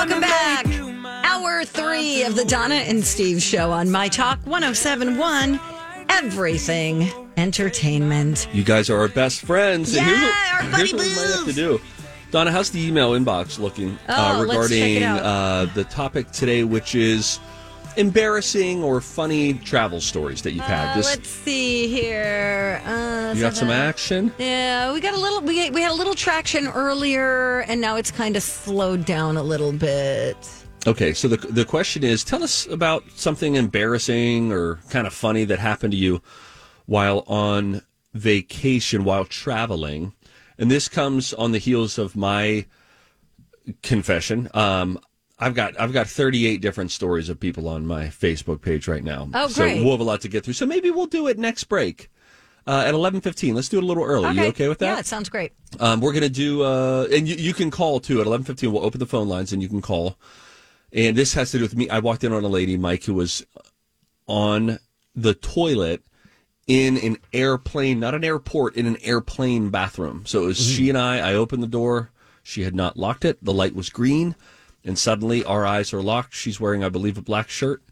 Welcome back. Hour three of the Donna and Steve show on My Talk 1071. Everything entertainment. You guys are our best friends. Yeah, here's our buddy here's what we might have to do. Donna, how's the email inbox looking uh, Oh, it regarding uh, the topic today, which is embarrassing or funny travel stories that you've had? Uh, let's see here. Uh, you got some action? Yeah, we got a little. We we had a little traction earlier, and now it's kind of slowed down a little bit. Okay, so the the question is, tell us about something embarrassing or kind of funny that happened to you while on vacation, while traveling, and this comes on the heels of my confession. Um, I've got I've got 38 different stories of people on my Facebook page right now. Oh, great. So we'll have a lot to get through. So maybe we'll do it next break. Uh, at 11:15. Let's do it a little early. You okay with that? Yeah, it sounds great. Um, we're going to do, uh, and you, you can call too at eleven fifteen. We'll open the phone lines and you can call. And this has to do with me. I walked in on a lady, Mike, who was on the toilet in an airplane, not an airport, in an airplane bathroom. So it was she and I. I opened the door. She had not locked it. The light was green, and suddenly our eyes are locked. She's wearing, I believe, a black shirt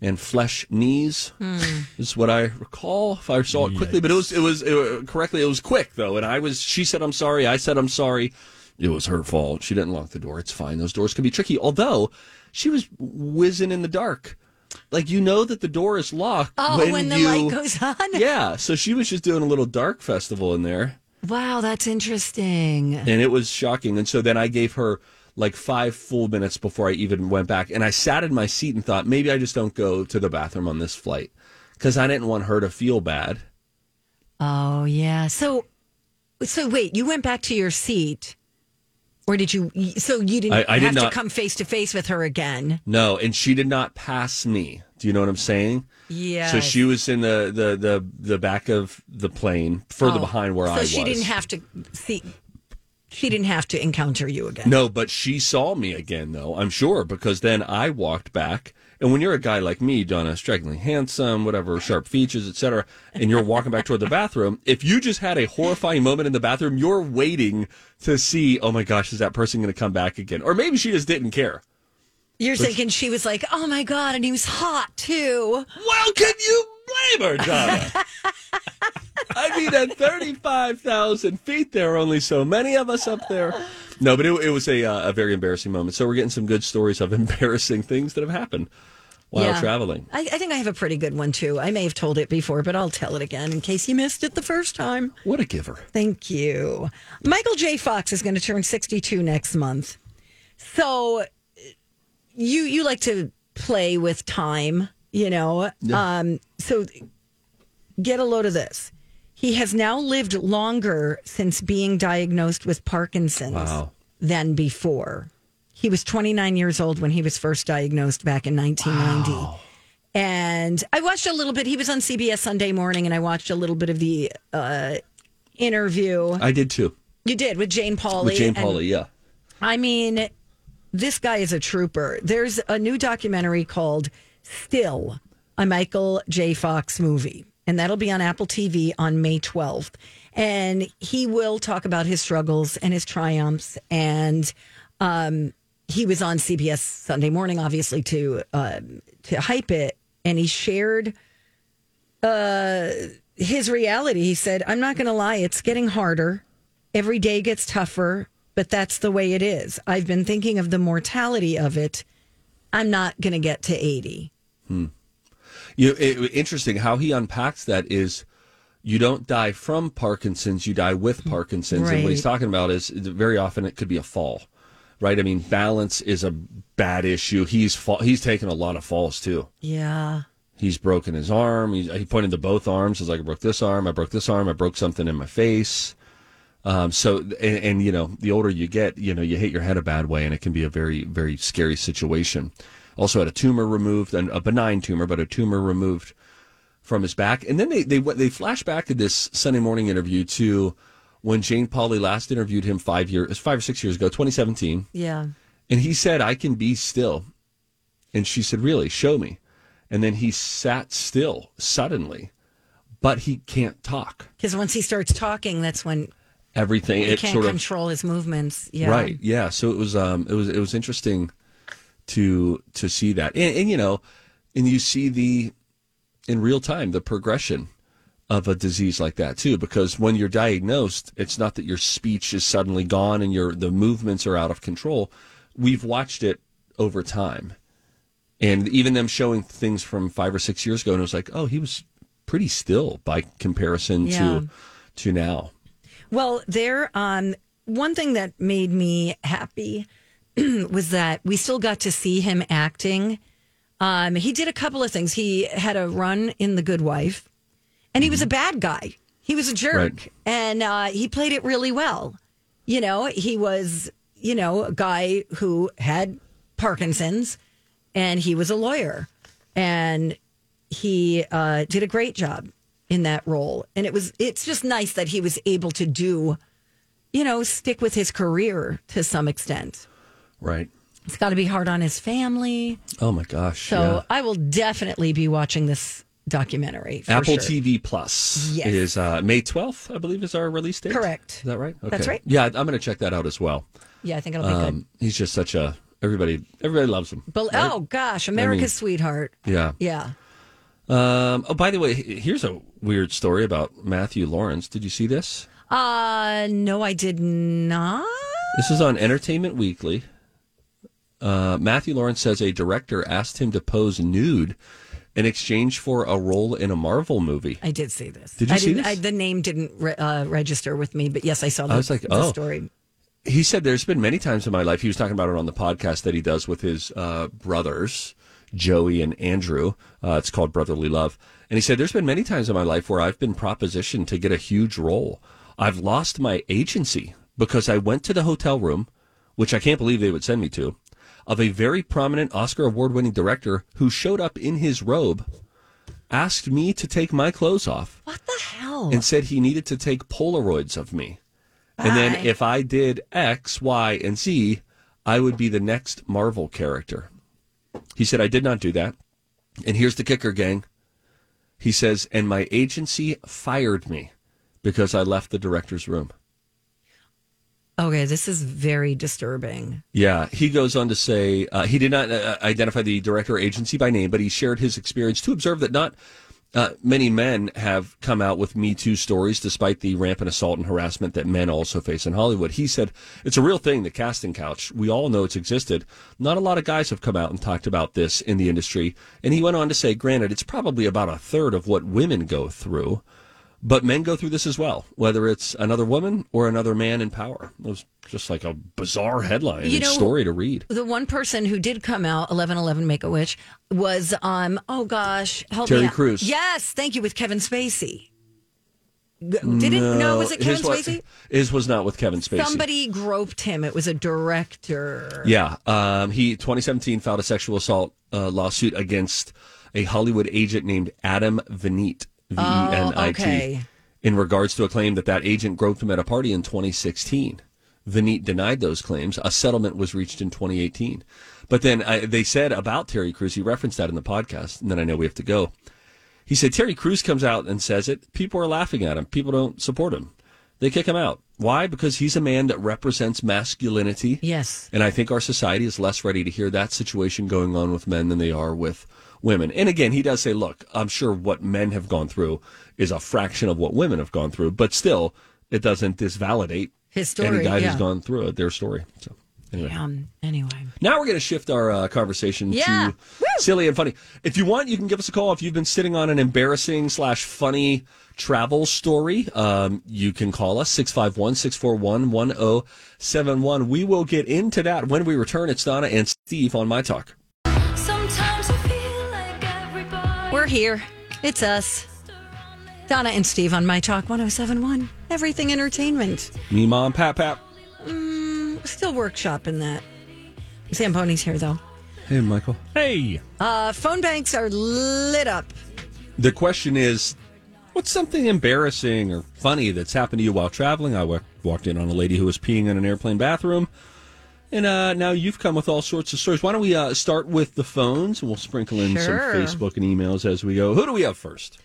and flesh knees. Hmm. Is what I recall. If I saw it quickly, but it was it was it, correctly. It was quick though, and I was. She said, "I'm sorry." I said, "I'm sorry." It was her fault. She didn't lock the door. It's fine. Those doors can be tricky. Although she was whizzing in the dark, like you know that the door is locked. Oh, when, the you- light goes on. Yeah, so she was just doing a little dark festival in there, Wow, that's interesting. and it was shocking. And so then I gave her like five full minutes before I even went back, and I sat in my seat and thought maybe I just don't go to the bathroom on this flight because I didn't want her to feel bad. Oh yeah. So, so wait, you went back to your seat, or did you? So you didn't I- I did have not- to come face to face with her again. No, and she did not pass me. Do you know what I'm saying? Yeah. So she was in the the the, the back of the plane, further Oh, behind where so I was. So she didn't have to see. She didn't have to encounter you again. No, but she saw me again, though, I'm sure, because then I walked back. And when you're a guy like me, Donna, strikingly handsome, whatever, sharp features, etc., and you're walking back toward the bathroom, if you just had a horrifying moment in the bathroom, you're waiting to see, oh my gosh, is that person going to come back again? Or maybe she just didn't care. You're thinking she was like, "Oh my god," and he was hot too. Well, can you blame her, Donna? I mean, at 35,000 feet, there are only so many of us up there. No, but it, it was a, uh, a very embarrassing moment. So we're getting some good stories of embarrassing things that have happened while Yeah. traveling. I, I think I have a pretty good one too. I may have told it before, but I'll tell it again in case you missed it the first time. What a giver. Thank you. Michael J. Fox is going to turn 62 next month. So you you like to play with time, you know. Um so get a load of this. He has now lived longer since being diagnosed with Parkinson's Wow. than before. He was 29 years old when he was first diagnosed back in 1990. And I watched a little bit. He was on CBS Sunday morning, and I watched a little bit of the uh, interview. I did too. You did with Jane Pauley. With Jane Pauley, yeah. I mean, this guy is a trooper. There's a new documentary called Still, a Michael J. Fox movie, and that'll be on Apple TV on May 12th. And he will talk about his struggles and his triumphs. And um, he was on CBS Sunday morning, obviously, to um, to hype it. And he shared uh, his reality. He said, I'm not going to lie, it's getting harder. Every day gets tougher, but that's the way it is. I've been thinking of the mortality of it. I'm not going to get to 80. You it, interesting how he unpacks that is you don't die from Parkinson's, you die with Parkinson's. And what he's talking about is very often it could be a fall. Right? I mean, balance is a bad issue. He's he's taken a lot of falls too. Yeah. He's broken his arm. He, he pointed to both arms. He's like, I broke this arm. I broke this arm. I broke something in my face. Um, so, and, and, you know, the older you get, you know, you hit your head a bad way and it can be a very, very scary situation. Also had a tumor removed, and a benign tumor, but a tumor removed from his back. And then they, they, they flash back to this Sunday morning interview to when Jane Pauley last interviewed him five years, five or six years ago, 2017. Yeah. And he said, I can be still. And she said, Really? Show me. And then he sat still suddenly, but he can't talk. Because once he starts talking, that's when Everything he it can't sort of control his movements. Yeah. right, yeah. So it was um it was it was interesting to to see that, and, and you know, and you see the in real time the progression of a disease like that too because when you're diagnosed it's not that your speech is suddenly gone and your the movements are out of control. We've watched it over time. And even them showing things from 5 or 6 years ago and it was like oh he was pretty still by comparison Yeah. to to now. Well, there, um, one thing that made me happy was that we still got to see him acting. Um, he did a couple of things. He had a run in The Good Wife, and he was a bad guy. He was a jerk, Right. and uh, he played it really well. You know, he was, you know, a guy who had Parkinson's, and he was a lawyer, and he uh, did a great job in that role. And it was, it's just nice that he was able to do, you know, stick with his career to some extent. Right It's got to be hard on his family. oh my gosh So yeah. I will definitely be watching this documentary. For Apple sure. TV Plus Yes. is uh, May 12th, I believe, is our release date. Correct. Is that right? That's right. Yeah, I'm going to check that out as well. Yeah, I think it'll be Um, he's just such a everybody. Everybody loves him. good. But, right? Oh gosh, America's sweetheart. yeah. Yeah. Um, oh, by the way, here's a weird story about Matthew Lawrence. Did you see this? Uh no, I did not. This is on Entertainment Weekly. Uh, Matthew Lawrence says a director asked him to pose nude in exchange for a role in a Marvel movie. I did see this. Did you I see this? I, the name didn't re- uh, register with me, but yes, I saw the, I was like, the oh. story. he said there's been many times in my life he was talking about it on the podcast that he does with his uh, brothers joey and andrew uh, it's called brotherly love and he said there's been many times in my life where i've been propositioned to get a huge role i've lost my agency because i went to the hotel room which i can't believe they would send me to of a very prominent oscar award-winning director who showed up in his robe asked me to take my clothes off What the hell? and said he needed to take Polaroids of me. And then if I did X, Y, and Z, I would be the next Marvel character. He said, I did not do that. And here's the kicker, gang. He says, and my agency fired me because I left the director's room. Okay, this is very disturbing. Yeah, he goes on to say uh, he did not uh, identify the director or agency by name, but he shared his experience to observe that not uh, many men have come out with Me Too stories, despite the rampant assault and harassment that men also face in Hollywood. He said it's a real thing, the casting couch. We all know it's existed. Not a lot of guys have come out and talked about this in the industry. And he went on to say, granted, it's probably about a third of what women go through. But men go through this as well, whether it's another woman or another man in power. It was just like a bizarre headline You know- story to read. The one person who did come out, eleven eleven Make a Wish, was um. Oh gosh, help Terry me. out. Crews. Yes, thank you with Kevin Spacey. Didn't no, was it Kevin his Spacey? His was not with Kevin Spacey. Somebody groped him. It was a director. Yeah, um, he 2017 filed a sexual assault uh, lawsuit against a Hollywood agent named Adam Venit, V E N I T, Oh, okay. in regards to a claim that that agent groped him at a party in 2016. Venit denied those claims. A settlement was reached in 2018. But then uh, they said about Terry Crews, he referenced that in the podcast, and then I know we have to go. He said Terry Crews comes out and says it. People are laughing at him. People don't support him. They kick him out. Why? Because he's a man that represents masculinity. Yes. And I think our society is less ready to hear that situation going on with men than they are with women. And again, he does say, look, I'm sure what men have gone through is a fraction of what women have gone through, but still, it doesn't disvalidate His story, any guy yeah. who's gone through it, their story. So, Um, anyway. Now we're going to shift our uh, conversation Yeah. to silly and funny. If you want, you can give us a call if you've been sitting on an embarrassing slash funny travel story. Um, you can call us 651 641 1071. We will get into that when we return. It's Donna and Steve on My Talk. We're here. It's us. Donna and Steve on My Talk 1071. Everything entertainment. Me, mom, pap, pap. Still workshopping that. Zamponi's here, though. Hey, Michael. Hey, Uh, phone banks are lit up. The question is what's something embarrassing or funny that's happened to you while traveling? I walked in on a lady who was peeing in an airplane bathroom. And uh, now you've come with all sorts of stories. Why don't we uh, start with the phones and we'll sprinkle in Sure. some Facebook and emails as we go. Who do we have first?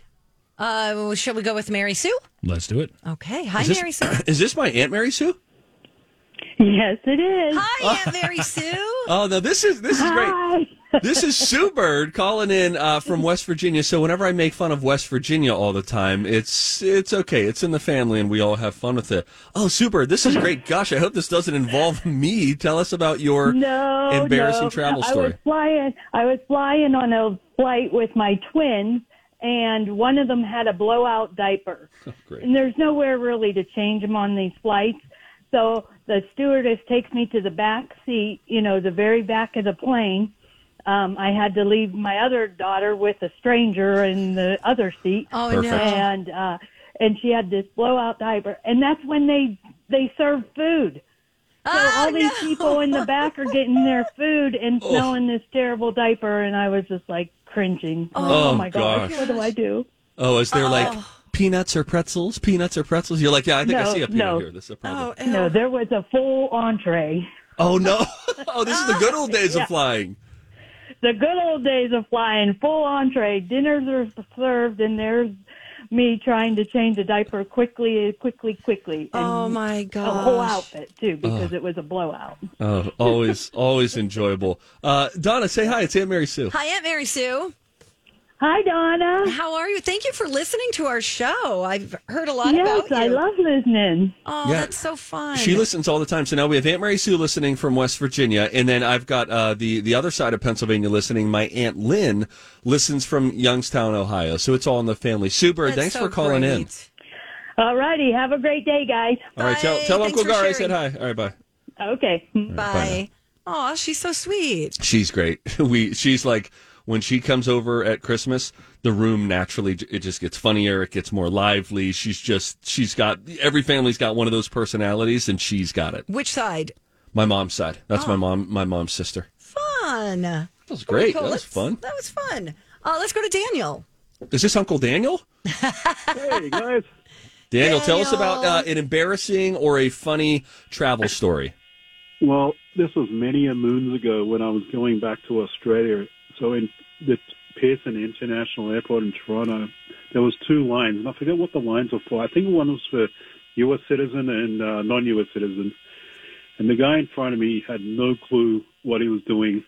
Uh, shall we go with Mary Sue? let's do it. Okay. Hi, this, Mary Sue. is this my Aunt Mary Sue? Yes, it is. Hi, Aunt Mary Sue. Oh, no, this is this is great. Hi. This is Sue Bird calling in uh, from West Virginia. So whenever I make fun of West Virginia all the time, it's it's okay. It's in the family, and we all have fun with it. Oh, Sue Bird, this is great. Gosh, I hope this doesn't involve me. Tell us about your No, embarrassing no. travel I story. was flying. I was flying on a flight with my twins, and one of them had a blowout diaper. Oh, great. And there's nowhere really to change them on these flights. So the stewardess takes me to the back seat, you know, the very back of the plane. Um, I had to leave my other daughter with a stranger in the other seat. Oh, Perfect. no. and uh and she had this blowout diaper and that's when they they serve food so Oh, all these no. people in the back are getting their food and smelling this terrible diaper and i was just like cringing Oh, my gosh, gosh. what do i do Oh, is there like peanuts or pretzels? Peanuts or pretzels? You're like, yeah, I think I see a peanut no. here. This is a problem. Oh, ew. no there was a full entree Oh, no. oh, this is the good old days Yeah. of flying. The good old days of flying full entree dinners are served and there's me trying to change a diaper quickly quickly quickly and Oh, my god! a whole outfit too because it was a blowout Oh, always, always enjoyable. Uh, Donna, say hi. It's Aunt Mary Sue. Hi, Aunt Mary Sue. Hi donna How are you? Thank you for listening to our show. I've heard a lot yes about you. i love listening Oh, Yeah. that's so fun. She listens all the time. So now we have Aunt Mary Sue listening from West Virginia, and then I've got uh, the the other side of Pennsylvania listening. My Aunt Lynn listens from Youngstown, Ohio. So it's all in the family. Super. That's thanks so for calling in. great. All righty. Have a great day, guys. All right, tell Bye. tell Thanks Uncle for Gar I said hi. All right, bye. Okay. Bye. Oh, she's so sweet. She's great. We she's like when she comes over at Christmas, the room naturally it just gets funnier. It gets more lively. She's just she's got every family's got one of those personalities, and she's got it. Which side? My mom's side. That's Oh. my mom. My mom's sister. Fun. That That was great. Cool. That was Let's- fun. That was fun. Uh, let's go to Daniel. Is this Uncle Daniel? Hey guys. Daniel, tell us about uh, an embarrassing or a funny travel story. Well, this was many a moons ago when I was going back to Australia. So in the Pearson International Airport in Toronto, there was two lines, and I forget what the lines were for. I think one was for U.S. citizen and uh, non-U.S. citizen. And the guy in front of me had no clue what he was doing,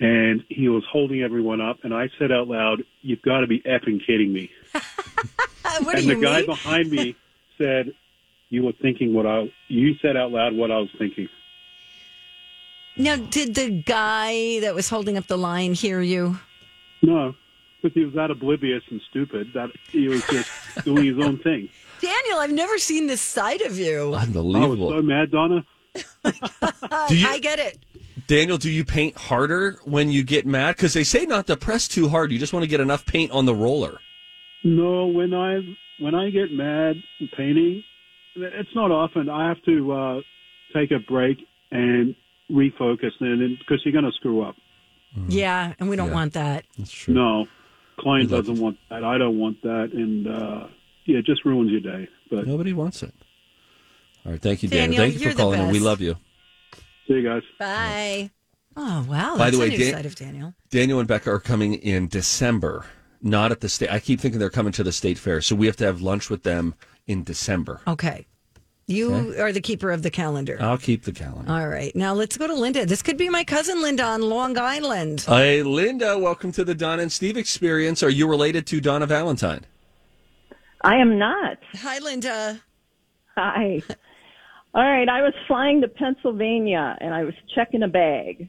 and he was holding everyone up. And I said out loud, "You've got to be effing kidding me!" And the guy behind me said, "You were thinking what I." You said out loud what I was thinking. Now, did the guy that was holding up the line hear you? No, but he was that oblivious and stupid that he was just doing his own thing. Daniel, I've never seen this side of you. Unbelievable. I was so mad, Donna. Do you- I get it. Daniel, do you paint harder when you get mad? Because they say not to press too hard. You just want to get enough paint on the roller. No, when I when I get mad painting, it's not often. I have to uh, take a break and refocus, and because you're going to screw up. Yeah, and we don't Yeah. want that. That's true. No, client doesn't want that. I don't want that, and uh, yeah, it just ruins your day. But Nobody wants it. All right. Thank you, Daniel. Daniel, Thank you for calling in. We love you. see you guys. Bye. Oh wow, By the way, a new Dan- side of Daniel. Daniel and Becca are coming in December, not at the state. I keep thinking they're coming to the state fair, so we have to have lunch with them in December. Okay, you are the keeper of the calendar. I'll keep the calendar. All right, now let's go to Linda. This could be my cousin Linda on Long Island. Hey, Linda, welcome to the Donna and Steve experience. Are you related to Donna Valentine? I am not. Hi, Linda. Hi. All right, I was flying to Pennsylvania and I was checking a bag.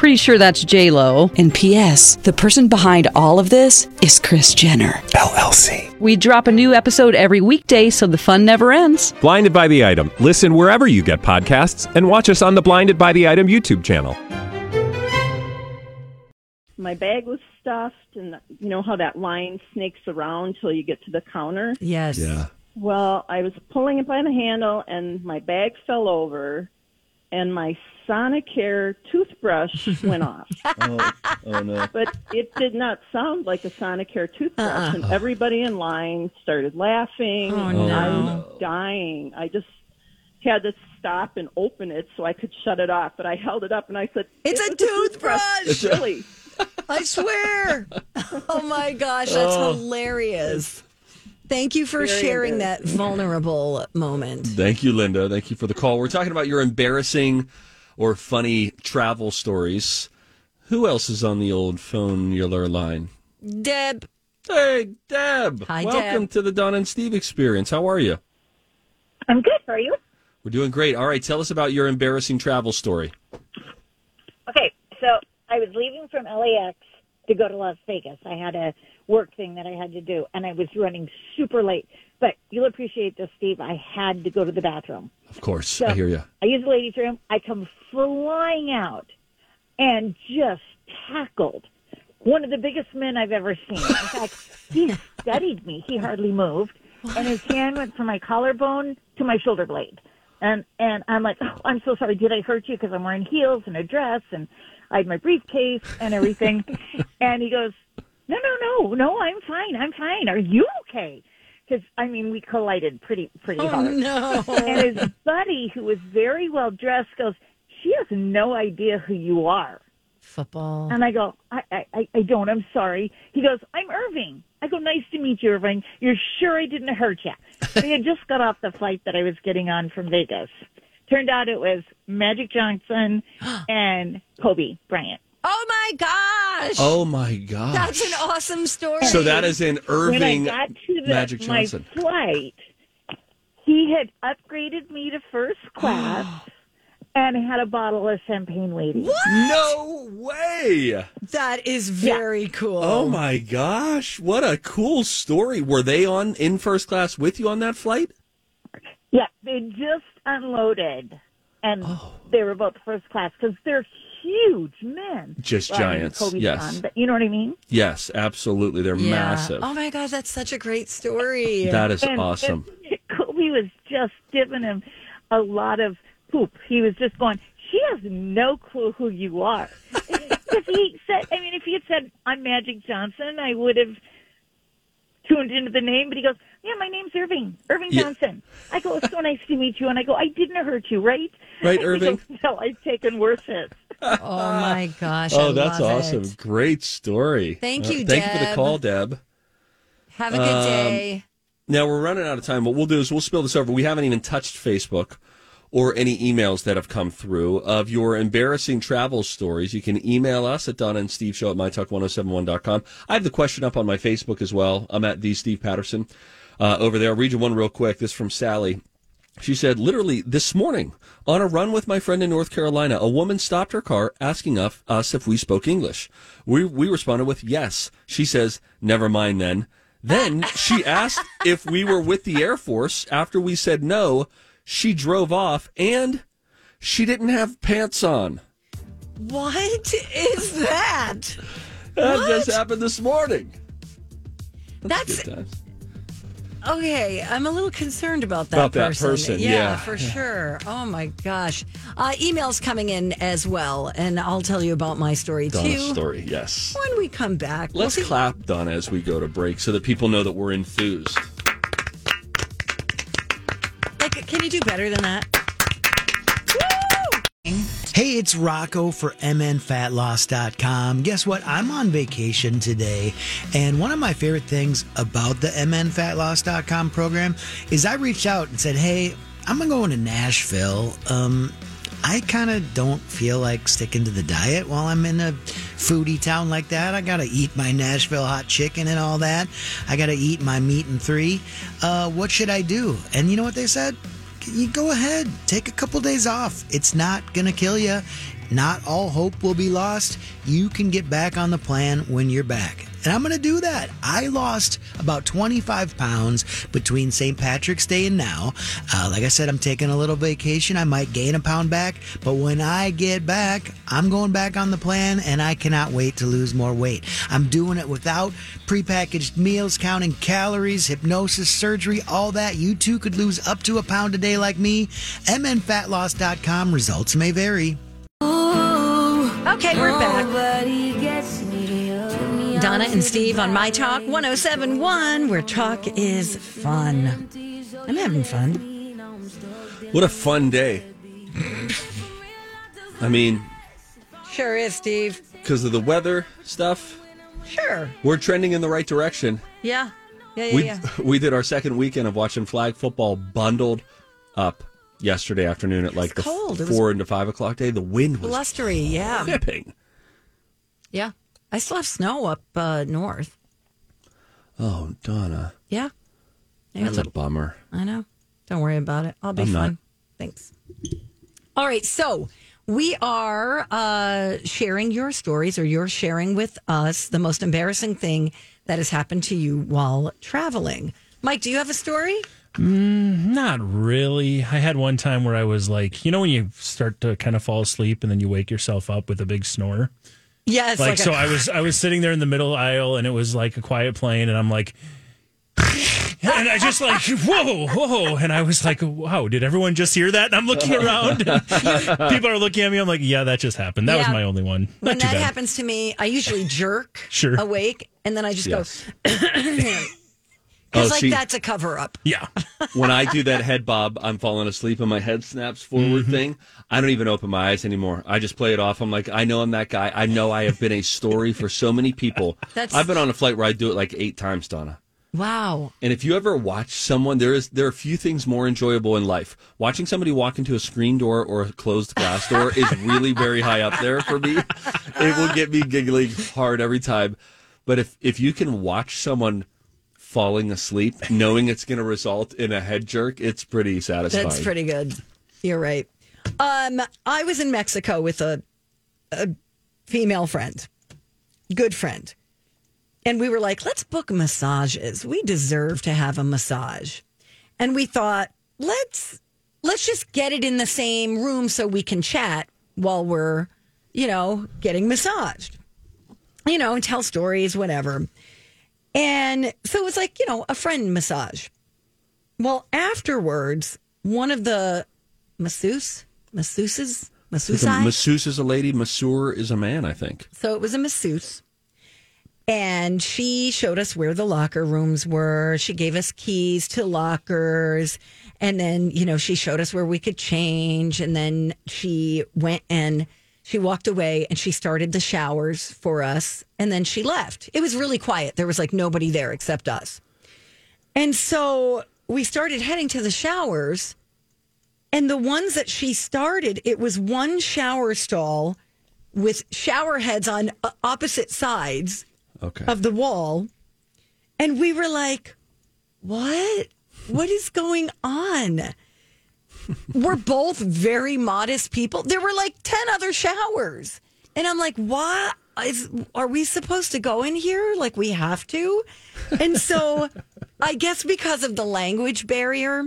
Pretty sure that's J Lo. And P.S. The person behind all of this is Kris Jenner LLC. We drop a new episode every weekday, so the fun never ends. Blinded by the item. Listen wherever you get podcasts, and watch us on the Blinded by the Item YouTube channel. My bag was stuffed, and you know how that line snakes around till you get to the counter. Yes. Yeah. Well, I was pulling it by the handle, and my bag fell over, and my Sonicare toothbrush went off. Oh, oh no. But it did not sound like a Sonicare toothbrush, Uh-uh. and everybody in line started laughing. Oh, I no. was dying. I just had to stop and open it so I could shut it off. But I held it up and I said, It's "It a was toothbrush." Really? I swear. oh my gosh, that's oh. hilarious. Thank you for Very sharing that vulnerable moment. Thank you, Linda. Thank you for the call. We're talking about your embarrassing or funny travel stories. Who else is on the old phone Euler line? Deb, Hey, Deb. Hi, Welcome Deb. to the Don and Steve experience. How are you? I'm good. How are you? We're doing great. All right, tell us about your embarrassing travel story. Okay, so I was leaving from LAX to go to Las Vegas. I had a work thing that I had to do, and I was running super late. But you'll appreciate this, Steve. I had to go to the bathroom. Of course, So I hear you. I use the ladies' room. I come flying out and just tackled one of the biggest men I've ever seen. In fact, he studied me. He hardly moved, and his hand went from my collarbone to my shoulder blade. And and I'm like, oh, I'm so sorry. Did I hurt you? Because I'm wearing heels and a dress, and I had my briefcase and everything. and he goes, No, no, no, no. I'm fine. I'm fine. Are you okay? Because I mean, we collided pretty pretty Oh hard. no. And his buddy, who was very well dressed, goes, "She has no idea who you are." Football. And I go, I, I, I- I don't. I'm sorry. He goes, I'm Irving. I go, nice to meet you, Irving. You're sure I didn't hurt you? we had just got off the flight that I was getting on from Vegas. Turned out it was Magic Johnson and Kobe Bryant. Oh my gosh. Oh my gosh. That's an awesome story. So that is in Irving when I got to the, Magic my flight, he had upgraded me to first class and had a bottle of champagne waiting. What? No way. That is very cool. Oh my gosh. What a cool story. Were they on in first class with you on that flight? Yeah, they just unloaded, and Oh. they were both first class because they're huge men. Just Well, I mean, giants, Kobe's yes. son, but you know what I mean. Yes, absolutely. They're Yeah. massive. Oh my god, that's such a great story. That is And- awesome. and Kobe was just giving him a lot of poop. He was just going. She has no clue who you are. Because he said, I mean, if he had said, "I'm Magic Johnson," I would have tuned into the name. But he goes, "Yeah, my name's Irving. Irving Yeah. Johnson." I go, "It's so nice to meet you." And I go, "I didn't hurt you, right?" Right, Irving? goes, no, I've taken worse hits. oh my gosh. oh, I that's love awesome. it. Great story. Thank Uh, you, Thank you for the call, Deb. Have a good Um, day. Now we're running out of time. What we'll do is we'll spill this over. We haven't even touched Facebook or any emails that have come through of your embarrassing travel stories. You can email us at Donna and Steve Show at mytalk1071.com. I have the question up on my Facebook as well. I'm at the Steve Patterson uh, over there. I'll read you one real quick. This is from Sally. She said, literally this morning on a run with my friend in North Carolina, a woman stopped her car asking us, if we spoke English. We, we responded with yes. She says, never mind then. Then she asked if we were with the Air Force. After we said no, she drove off and she didn't have pants on. What is that? That What? just happened this morning. That's times. Okay. I'm a little concerned about that About that person. person, yeah. for sure. Oh my gosh. Uh, emails coming in as well, and I'll tell you about my story Donna's too story, yes. when we come back. Let's see- clap, Donna, as we go to break so that people know that we're enthused. Like, can you do better than that? Hey, it's Rocco for MNFatLoss.com. Guess what? I'm on vacation today, and one of my favorite things about the MNFatLoss.com program is I reached out and said, Hey, I'm going to go into Nashville. Um, I kind of don't feel like sticking to the diet while I'm in a foodie town like that. I got to eat my Nashville hot chicken and all that. I got to eat my meat and three. Uh, what should I do? And you know what they said? You go ahead, take a couple days off. It's not going to kill you. Not all hope will be lost. You can get back on the plan when you're back. And I'm going to do that. I lost about 25 pounds between St. Patrick's Day and now. Uh, like I said, I'm taking a little vacation. I might gain a pound back. But when I get back, I'm going back on the plan and I cannot wait to lose more weight. I'm doing it without prepackaged meals, counting calories, hypnosis, surgery, all that. You too could lose up to a pound a day like me. MNFatLoss.com. Results may vary. Okay, we're back. Donna and Steve on My Talk 1071, where talk is fun. I'm having fun. What a fun day. I mean, Sure is, Steve. because of the weather stuff, Sure. we're trending in the right direction. Yeah. Yeah, yeah, we yeah. we did our second weekend of watching flag football bundled up yesterday afternoon at like the cold. Four was- into five o'clock day. The wind was Blustery, yeah. whipping. Yeah. I still have snow up uh, north. Oh, Donna, Yeah. That's a look- bummer. I know. Don't worry about it. I'll be I'm not. fine. Thanks. All right. So we are uh, sharing your stories, or you're sharing with us the most embarrassing thing that has happened to you while traveling. Mike, do you have a story? Mm, not really. I had one time where I was like, you know, when you start to kind of fall asleep and then you wake yourself up with a big snore. Yes. like, like a- so, I was I was sitting there in the middle aisle and it was like a quiet plane, and I'm like. And I just like whoa whoa, and I was like, wow, did everyone just hear that? And I'm looking around, people are looking at me. I'm like, yeah, that just happened. That was my only one. Not when that bad. happens to me, I usually jerk Sure. awake, and then I just Yes. go. Oh, like see- that's a cover up. Yeah. when I do that head bob, I'm falling asleep and my head snaps forward Mm-hmm. thing. I don't even open my eyes anymore. I just play it off. I'm like, I know I'm that guy. I know I have been a story for so many people. That's- I've been on a flight where I do it like eight times, Donna. Wow. And if you ever watch someone, there is there are a few things more enjoyable in life. Watching somebody walk into a screen door or a closed glass door is really very high up there for me. It will get me giggling hard every time. But if if you can watch someone falling asleep, knowing it's going to result in a head jerk, it's pretty satisfying. That's pretty good. You're right. Um, I was in Mexico with a, a female friend, good friend. And we were like, let's book massages. We deserve to have a massage. And we thought, let's let's just get it in the same room so we can chat while we're, you know, getting massaged. You know, and tell stories, whatever. And so it was like, you know, a friend massage. Well, afterwards, one of the masseuse, masseuses, The masseusi. masseuse is a lady, masseur is a man, I think. so it was a masseuse. And she showed us where the locker rooms were. She gave us keys to lockers. And then, you know, she showed us where we could change. And then she went and she walked away and she started the showers for us. And then she left. It was really quiet. There was like nobody there except us. And so we started heading to the showers. And the ones that she started, it was one shower stall with shower heads on uh, opposite sides Okay. of the wall. And we were like, what? What is going on? We're both very modest people. There were like 10 other showers. And I'm like, why? Is, are we supposed to go in here? Like we have to? And so I guess because of the language barrier,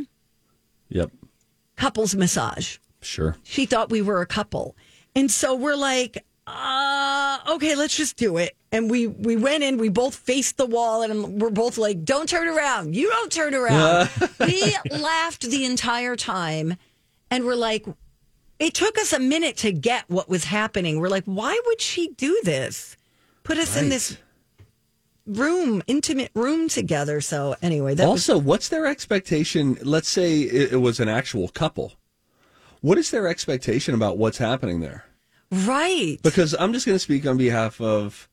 Yep. couples massage. Sure. She thought we were a couple. And so we're like, uh, okay, let's just do it. And we we went in, we both faced the wall, and we're both like, don't turn around. You don't turn around. we laughed the entire time. And we're like, it took us a minute to get what was happening. We're like, why would she do this? Put us in this room, intimate room together. So anyway, that was also, what's their expectation? Let's say it, it was an actual couple. What is their expectation about what's happening there? Right. Because I'm just going to speak on behalf of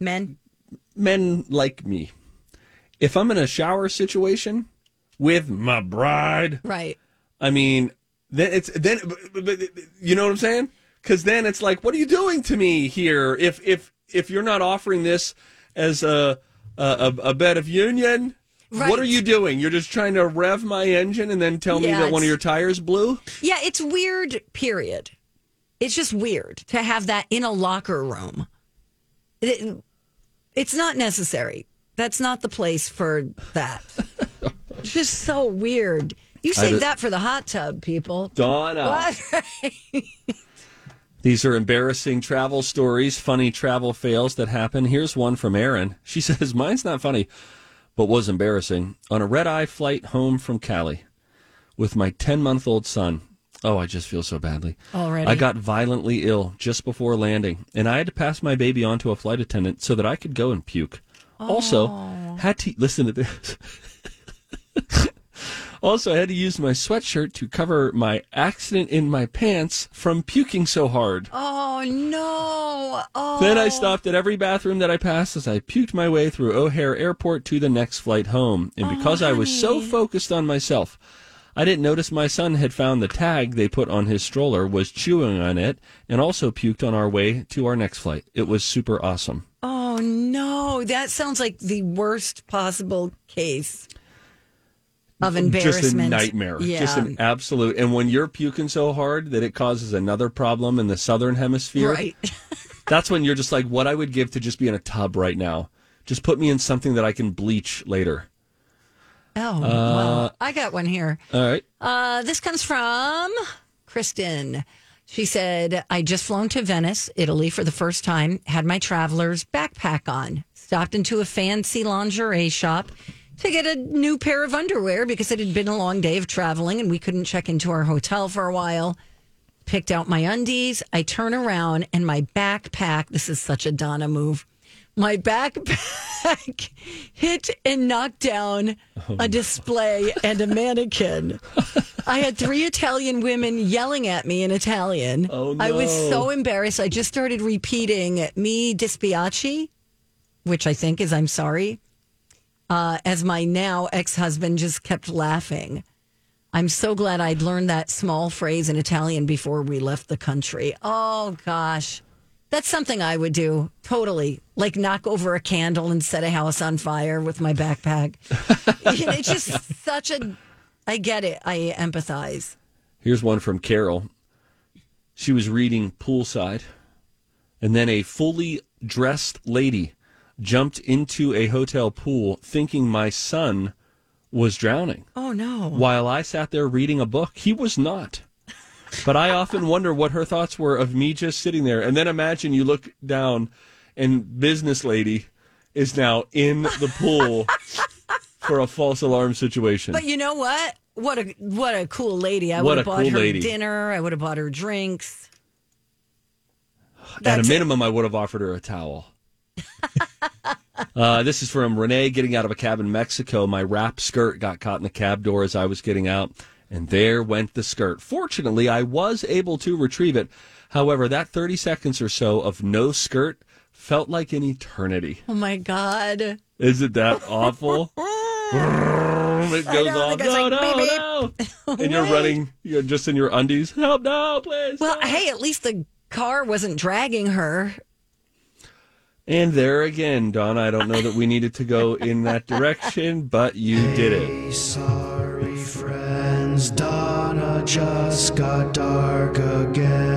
Men. men like me. If I'm in a shower situation with my bride, Right. I mean, then it's then you know what I'm saying? Because then it's like, what are you doing to me here? If if if you're not offering this as a a, a bed of union, Right. what are you doing? You're just trying to rev my engine and then tell me that one of your tires blew. Yeah, it's weird, period. It's just weird to have that in a locker room. It- it's not necessary. That's not the place for that. it's just so weird. You save just- that for the hot tub, people. Donna. What? These are embarrassing travel stories, funny travel fails that happen. Here's one from Erin. She says, Mine's not funny, but was embarrassing. On a red eye flight home from Cali with my 10 month old son. Oh, I just feel so badly. Already? I got violently ill just before landing, and I had to pass my baby on to a flight attendant so that I could go and puke. Also, oh. had to listen to this. also, I had to use my sweatshirt to cover my accident in my pants from puking so hard. Oh no! Oh. Then I oh. stopped at every bathroom that I passed as I puked my way through O'Hare Airport to the next flight home. And oh, because I was so focused on myself, I didn't notice my son had found the tag they put on his stroller, was chewing on it, and also puked on our way to our next flight. It was super awesome. Oh no! That sounds like the worst possible case of embarrassment. Just a nightmare. Yeah. Just an absolute. And when you're puking so hard that it causes another problem in the southern hemisphere, right. that's when you're just like, what I would give to just be in a tub right now. Just put me in something that I can bleach later. Oh, Uh, well, I got one here. All right. Uh, this comes from Kristen. She said, I just flown to Venice, Italy for the first time, had my traveler's backpack on, stopped into a fancy lingerie shop to get a new pair of underwear because it had been a long day of traveling and we couldn't check into our hotel for a while. Picked out my undies. I turn around and my backpack, this is such a Donna move. My backpack hit and knocked down a display and a mannequin. I had three Italian women yelling at me in Italian. Oh, I was so embarrassed. I just started repeating "mi dispiace," which I think is "I'm sorry." Uh, as my now ex-husband just kept laughing. I'm so glad I'd learned that small phrase in Italian before we left the country. Oh gosh. That's something I would do. Totally. Like knock over a candle and set a house on fire with my backpack. You know, it's just such a I get it. I empathize. Here's one from Carol. She was reading poolside, and then a fully dressed lady jumped into a hotel pool thinking my son was drowning. Oh no. While I sat there reading a book, he was not. But I often wonder what her thoughts were of me just sitting there. And then imagine you look down and business lady is now in the pool for a false alarm situation. But you know what? What a what a cool lady. I would have bought cool her lady. dinner. I would have bought her drinks. At a That's- minimum, I would have offered her a towel. uh, this is from Renee getting out of a cab in Mexico. My wrap skirt got caught in the cab door as I was getting out, and there went the skirt. Fortunately, I was able to retrieve it. However, that 30 seconds or so of no skirt felt like an eternity. Oh my god. Isn't that awful? it goes know, off. the guy's No, like, no, beep, no. And you're running, you're just in your undies. Help, no, please. Well, hey, at least the car wasn't dragging her. And there again, Don, I don't know that we needed to go in that direction, but you did it. Sorry, friends, Donna just got dark again.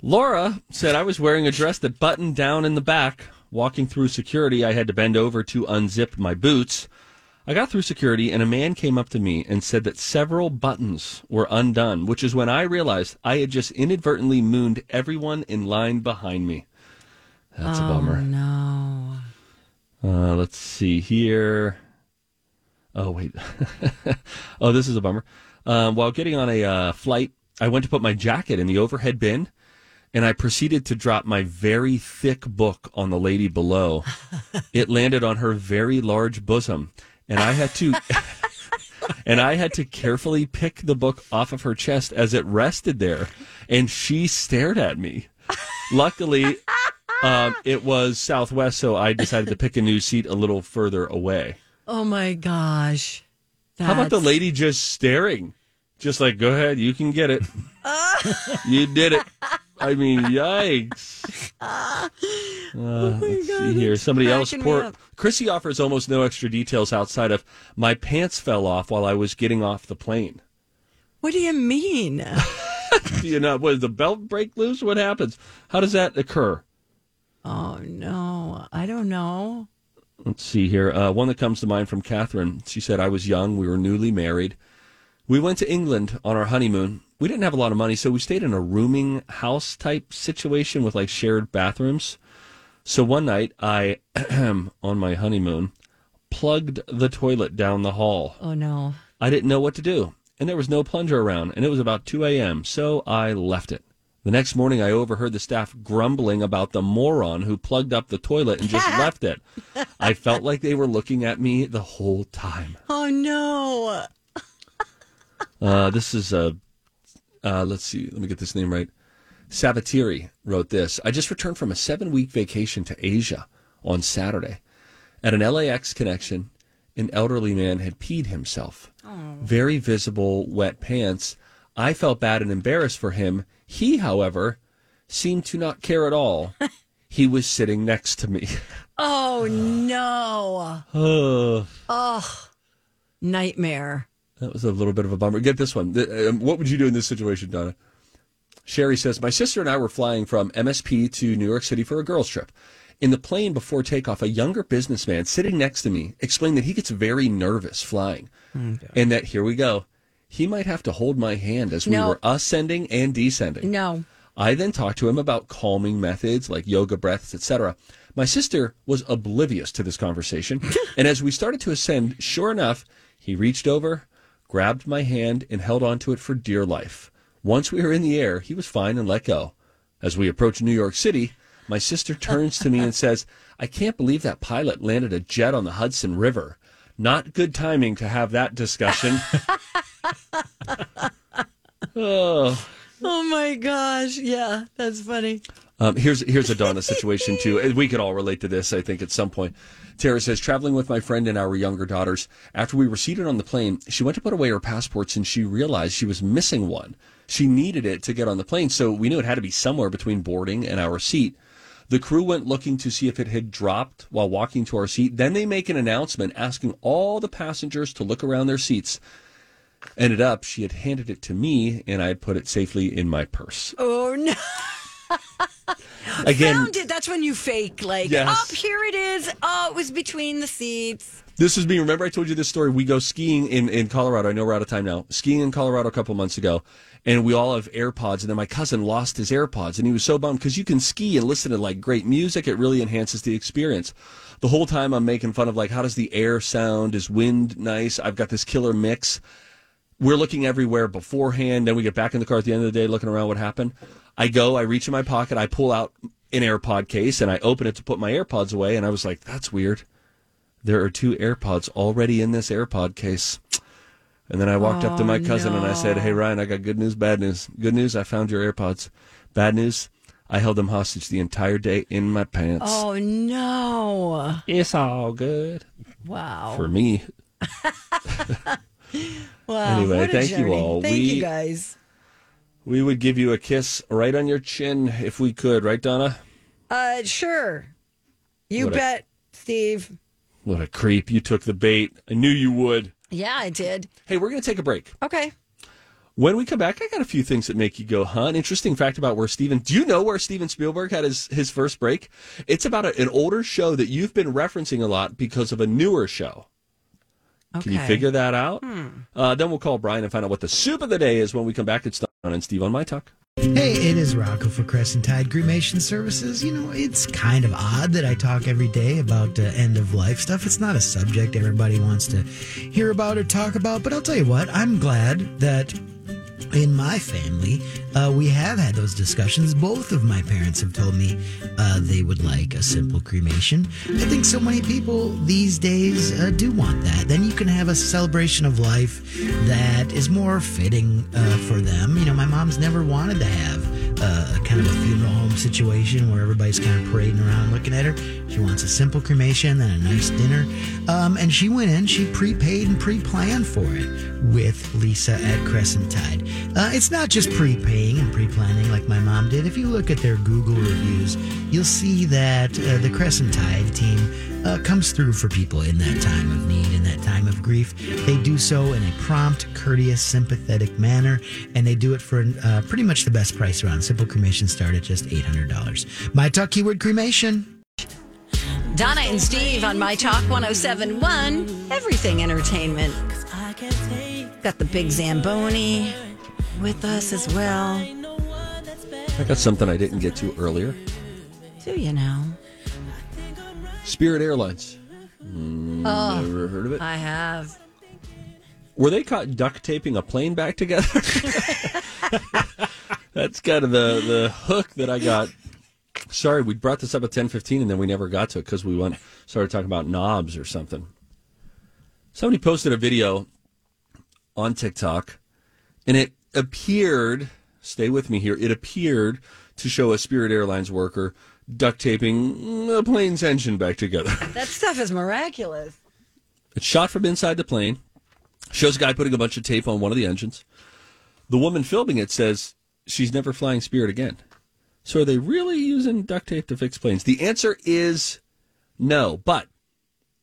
Laura said I was wearing a dress that buttoned down in the back. Walking through security, I had to bend over to unzip my boots. I got through security, and a man came up to me and said that several buttons were undone, which is when I realized I had just inadvertently mooned everyone in line behind me. That's a bummer. No. Uh, let's see here. Oh, wait. oh, this is a bummer. Um, while getting on a uh, flight, I went to put my jacket in the overhead bin, and I proceeded to drop my very thick book on the lady below. it landed on her very large bosom, and I had to. and I had to carefully pick the book off of her chest as it rested there, and she stared at me. Luckily, um, it was Southwest, so I decided to pick a new seat a little further away. Oh my gosh. How about the lady just staring? Just like, go ahead, you can get it. you did it. I mean, yikes. Uh, let's see here. Somebody else. Poor. Chrissy offers almost no extra details outside of my pants fell off while I was getting off the plane. What do you mean? Do you know, was the belt break loose? What happens? How does that occur? Oh no, I don't know. Let's see here. Uh, one that comes to mind from Catherine. She said, I was young. We were newly married. We went to England on our honeymoon. We didn't have a lot of money, so we stayed in a rooming house type situation with like shared bathrooms. So one night, I, on my honeymoon, plugged the toilet down the hall. Oh no. I didn't know what to do, and there was no plunger around, and it was about 2 a.m., so I left it. The next morning, I overheard the staff grumbling about the moron who plugged up the toilet and just left it. I felt like they were looking at me the whole time. Oh no. Uh, this is a, uh, let's see, let me get this name right. Savatiri wrote this. I just returned from a seven week vacation to Asia on Saturday. At an LAX connection, an elderly man had peed himself. Very visible wet pants. I felt bad and embarrassed for him. He, however, seemed to not care at all. he was sitting next to me. Oh no. oh, Oh, nightmare. that was a little bit of a bummer. Get this one. Um, What would you do in this situation, Donna? Sherry says, My sister and I were flying from MSP to New York City for a girls' trip. In the plane before takeoff, a younger businessman sitting next to me explained that he gets very nervous flying. And that, here we go, he might have to hold my hand as we were ascending and descending. No. I then talked to him about calming methods like yoga breaths, etc. My sister was oblivious to this conversation, and as we started to ascend, sure enough, he reached over, grabbed my hand, and held onto it for dear life. Once we were in the air, he was fine and let go. As we approached New York City, my sister turns to me and says, I can't believe that pilot landed a jet on the Hudson River. Not good timing to have that discussion. oh. Oh my gosh. Yeah, that's funny. Um, here's here's a Donna situation too. We could all relate to this, I think, at some point. Tara says, traveling with my friend and our younger daughters. After we were seated on the plane, she went to put away her passports and she realized she was missing one. She needed it to get on the plane, so we knew it had to be somewhere between boarding and our seat. The crew went looking to see if it had dropped while walking to our seat. Then they make an announcement asking all the passengers to look around their seats. Ended up, she had handed it to me, and I had put it safely in my purse. Oh no. Again, Found it. That's when you fake like, Yes. up here it is. Oh, it was between the seats. This is me. Remember, I told you this story. We go skiing in, in Colorado. I know we're out of time now. Skiing in Colorado a couple months ago, and we all have AirPods. And then my cousin lost his AirPods, and he was so bummed because you can ski and listen to like great music. It really enhances the experience. The whole time I'm making fun of like, how does the air sound? Is wind nice? I've got this killer mix. We're looking everywhere beforehand. Then we get back in the car at the end of the day, looking around what happened. I go, I reach in my pocket, I pull out an AirPod case, and I open it to put my AirPods away. And I was like, that's weird there are two AirPods already in this AirPod case. And then I walked up to my Oh, cousin and I said, Hey, Ryan, I got good news, bad news. Good news, I found your AirPods. Bad news, I held them hostage the entire day in my pants. Oh no. It's all good Wow. for me. Wow. Anyway, a thank you all. Thank We- you guys. We would give you a kiss right on your chin if we could, right, Donna? Uh sure. You What a- bet, Steve. What a creep. You took the bait. I knew you would. Yeah, I did. Hey, we're going to take a break. Okay. When we come back, I got a few things that make you go, huh? An interesting fact about where Steven, do you know where Steven Spielberg had his, his first break? It's about a, an older show that you've been referencing a lot because of a newer show. Can you figure that out? Hmm. Uh, then we'll call Brian and find out what the soup of the day is when we come back. It's Don and Steve on My Talk. Hey, it is Rocco for Crescent Tide Cremation Services. You know, it's kind of odd that I talk every day about uh, end of life stuff. It's not a subject everybody wants to hear about or talk about, but I'll tell you what, I'm glad that in my family, uh, we have had those discussions. Both of my parents have told me uh, they would like a simple cremation. I think so many people these days uh, do want that. Then you can have a celebration of life that is more fitting uh, for them. You know, my mom's never wanted to have uh, a kind of a funeral home situation where everybody's kind of parading around looking at her. She wants a simple cremation and a nice dinner. Um, and she went in, she prepaid and pre planned for it with Lisa at Crescent Tide. Uh, it's not just prepaying and pre planning like my mom did. If you look at their Google reviews, you'll see that uh, the Crescent Tide team uh, comes through for people in that time of need, in that time of grief. They do so in a prompt, courteous, sympathetic manner, and they do it for uh, pretty much the best price around. Simple cremation start at just $800. My talk keyword cremation. Donna and Steve on My Talk 1071, Everything Entertainment. Got the big Zamboni with us as well. I got something I didn't get to earlier. Do you know? Spirit Airlines. Mm, Oh, Never heard of it. I have. Were they caught duct taping a plane back together? That's kind of the, the hook that I got. Sorry, we brought this up at ten fifteen, and then we never got to it because we went started talking about knobs or something. Somebody posted a video on TikTok, and it appeared. Stay with me here. It appeared to show a Spirit Airlines worker duct taping a plane's engine back together. That stuff is miraculous. It's shot from inside the plane. Shows a guy putting a bunch of tape on one of the engines. The woman filming it says she's never flying Spirit again. So are they really using duct tape to fix planes? The answer is no, but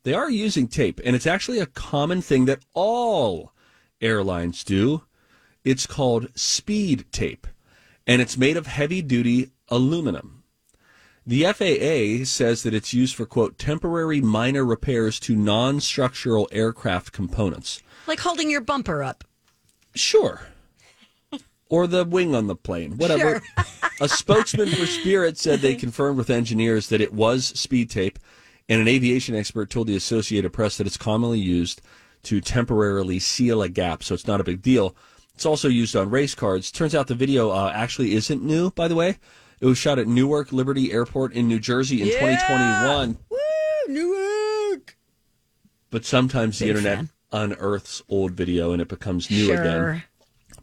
they are using tape, and it's actually a common thing that all airlines do. It's called speed tape, and it's made of heavy duty aluminum. The FAA says that it's used for, quote, temporary minor repairs to non structural aircraft components. Like holding your bumper up. Sure. Or the wing on the plane, whatever. a spokesman for Spirit said they confirmed with engineers that it was speed tape, and an aviation expert told the Associated Press that it's commonly used to temporarily seal a gap, so it's not a big deal. It's also used on race cards. Turns out the video uh, actually isn't new, by the way. It was shot at Newark Liberty Airport in New Jersey in Yeah! 2021. Woo, Newark. But sometimes the internet fan. unearths old video and it becomes new Sure. again.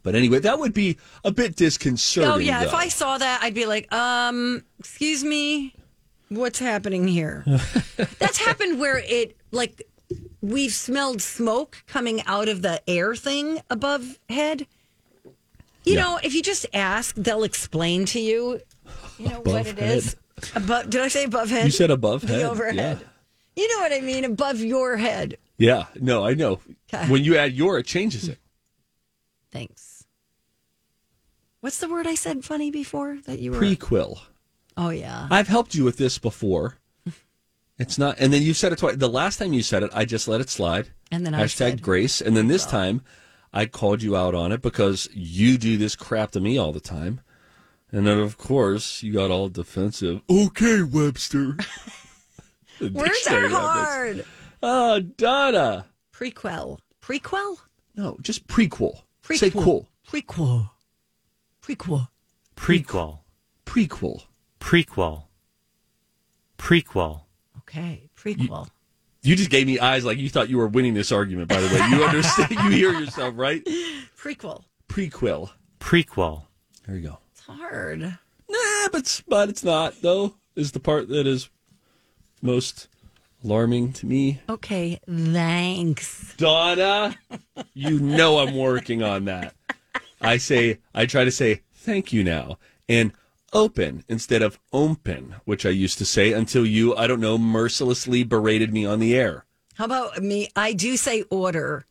But anyway, that would be a bit disconcerting. Oh yeah, if. I saw that, I'd be like, um, excuse me, what's happening here? That's happened where it like we've smelled smoke coming out of the air thing above head. You Yeah. know, if you just ask, they'll explain to you. You know what Above it is. Above, did I say above head? You said above The head, overhead. yeah. You know what I mean? Above your head. Yeah, no, I know. Okay. When you add your, it changes it. Thanks. What's the word I said funny before that you were? Prequel. oh yeah. I've helped you with this before. It's not, and then you said it twice. The last time you said it, I just let it slide. And then I hashtag said- grace, and then this time, I called you out on it because you do this crap to me all the time, and then of course you got all defensive. Okay, Webster. The Words are hard. Oh, Donna. Prequel. Prequel? No, just prequel. Prequel. Say cool. Prequel. Prequel. Prequel. Prequel. Prequel. Prequel. Okay. Prequel. You just gave me eyes like you thought you were winning this argument. By the way, you understand. you hear yourself, right? Prequel. Prequel. Prequel. There you go. It's hard. Nah, but it's- but it's not though. Is the part that is most alarming to me. Okay. Thanks. Donna, you know I'm working on that. I say I try to say thank you now and open instead of open, which I used to say until you, I don't know, mercilessly berated me on the air. How about me? I do say order.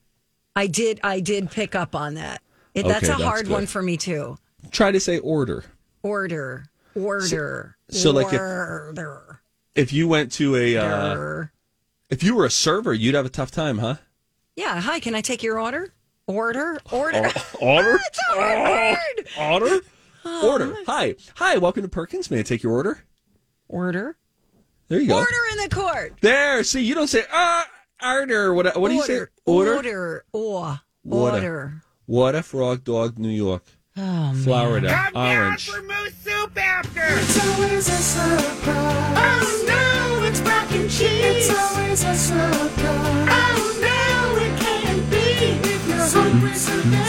I did. I did pick up on that. It, Okay, that's a that's hard good. one for me too. Try to say order. Order. Order. so, like, if- order. If you went to a uh, if you were a server, you'd have a tough time, huh? yeah. Hi. Can I take your order? Order. Order. Order? it's hard. Order? Order. Hi. Hi, welcome to Perkins. May I take your order? Order. There you go. Order in the court. There. See, you don't say uh order. What what do you say? Order. Order. Or. What Order. What a frog dog, New York. Oh, man. Florida, orange. soup after. It's always a surprise. Oh no, it's mac and cheese. It's always a surprise. Oh no, you're hungry today,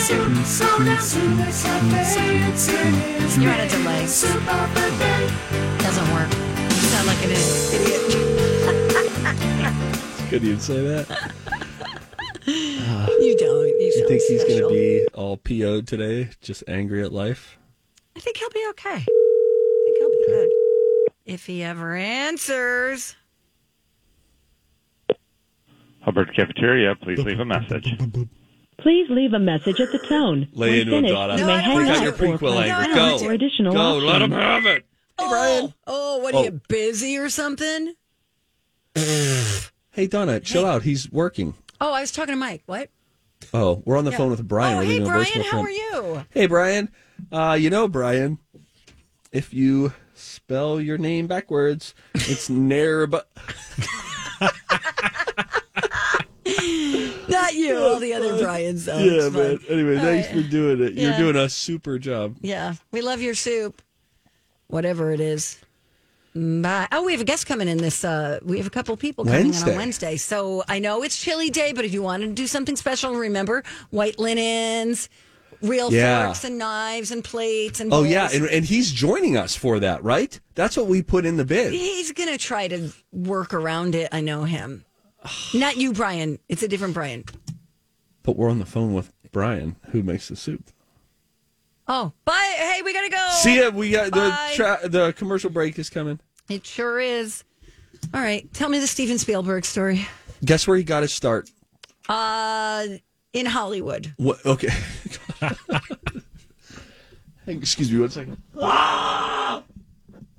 so now soup is Sunday. It's it is You're at a delay. Of the day. Doesn't work. You sound like an idiot. Could you say that? you don't. You, You think he's going to be all PO'd today, just angry at life? I think he'll be okay. I think he'll be good. If he ever answers. Hubbard Cafeteria, please leave a message. Please leave a message at the tone. Lay when into him, finished, Donna. you No, may I don't hang up. Your or prequel press anger. Go. for additional Go, options. let him have it. Hey, Brian. Oh, what are Oh. you busy or something? Hey, Donna, chill out. He's working. Oh, I was talking to Mike. What? Oh, we're on the Yeah. phone with Brian. Oh, We're hey, leaving a Brian, how for him. are you? Hey, Brian. Uh, you know, Brian, if you spell your name backwards, it's Nair. Not you, all the other Brian's. Oh, yeah, man. Anyway, All thanks right. for doing it. You're doing a super job. Yeah, we love your soup, whatever it is. Bye. Oh, we have a guest coming in this. Uh, we have a couple people coming in on Wednesday. So I know it's chilly day, but if you want to do something special, remember white linens, real Yeah. forks and knives and plates and. Oh yeah, and, and he's joining us for that, right? That's what we put in the bid. He's gonna try to work around it. I know him. Not you, Brian. It's a different Brian. But we're on the phone with Brian, who makes the soup. Oh, bye. Hey, we gotta go. See ya. We got the tra- the commercial break is coming. It sure is. All right, tell me the Steven Spielberg story. Guess where he got his start? Uh, in Hollywood. What? Okay. Excuse me one second.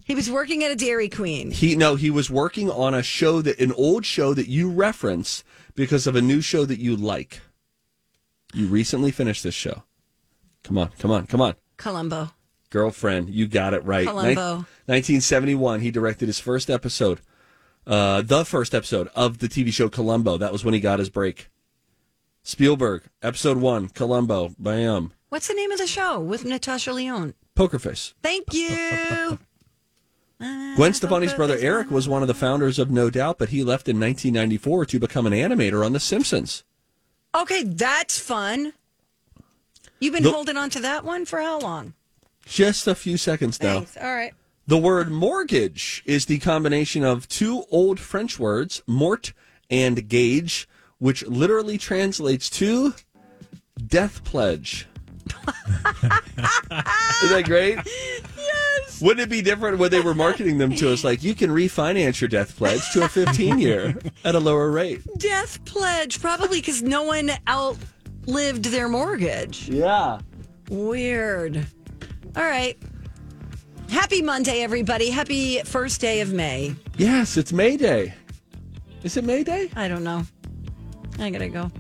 He was working at a Dairy Queen. He no, he was working on a show that an old show that you reference because of a new show that you like. You recently finished this show. Come on, come on, come on. Columbo. Girlfriend, you got it right. Columbo. Nin- 1971, he directed his first episode, uh, the first episode of the TV show Columbo. That was when he got his break. Spielberg, episode one, Columbo, bam. What's the name of the show with Natasha Lyonne? Poker Face. Thank you. Gwen Stefani's brother Eric was one of the founders of No Doubt, but he left in 1994 to become an animator on The Simpsons. Okay, that's fun. You've been The- holding on to that one for how long? Just a few seconds now. Thanks. All right. The word mortgage is the combination of two old French words, mort and gage, which literally translates to death pledge. Isn't that great? Yes. Wouldn't it be different when they were marketing them to us like you can refinance your death pledge to a 15 year at a lower rate? Death pledge, probably because no one outlived their mortgage. Yeah. Weird. All right. Happy Monday, everybody. Happy first day of May. Yes, it's May Day. Is it May Day? I don't know. I gotta go.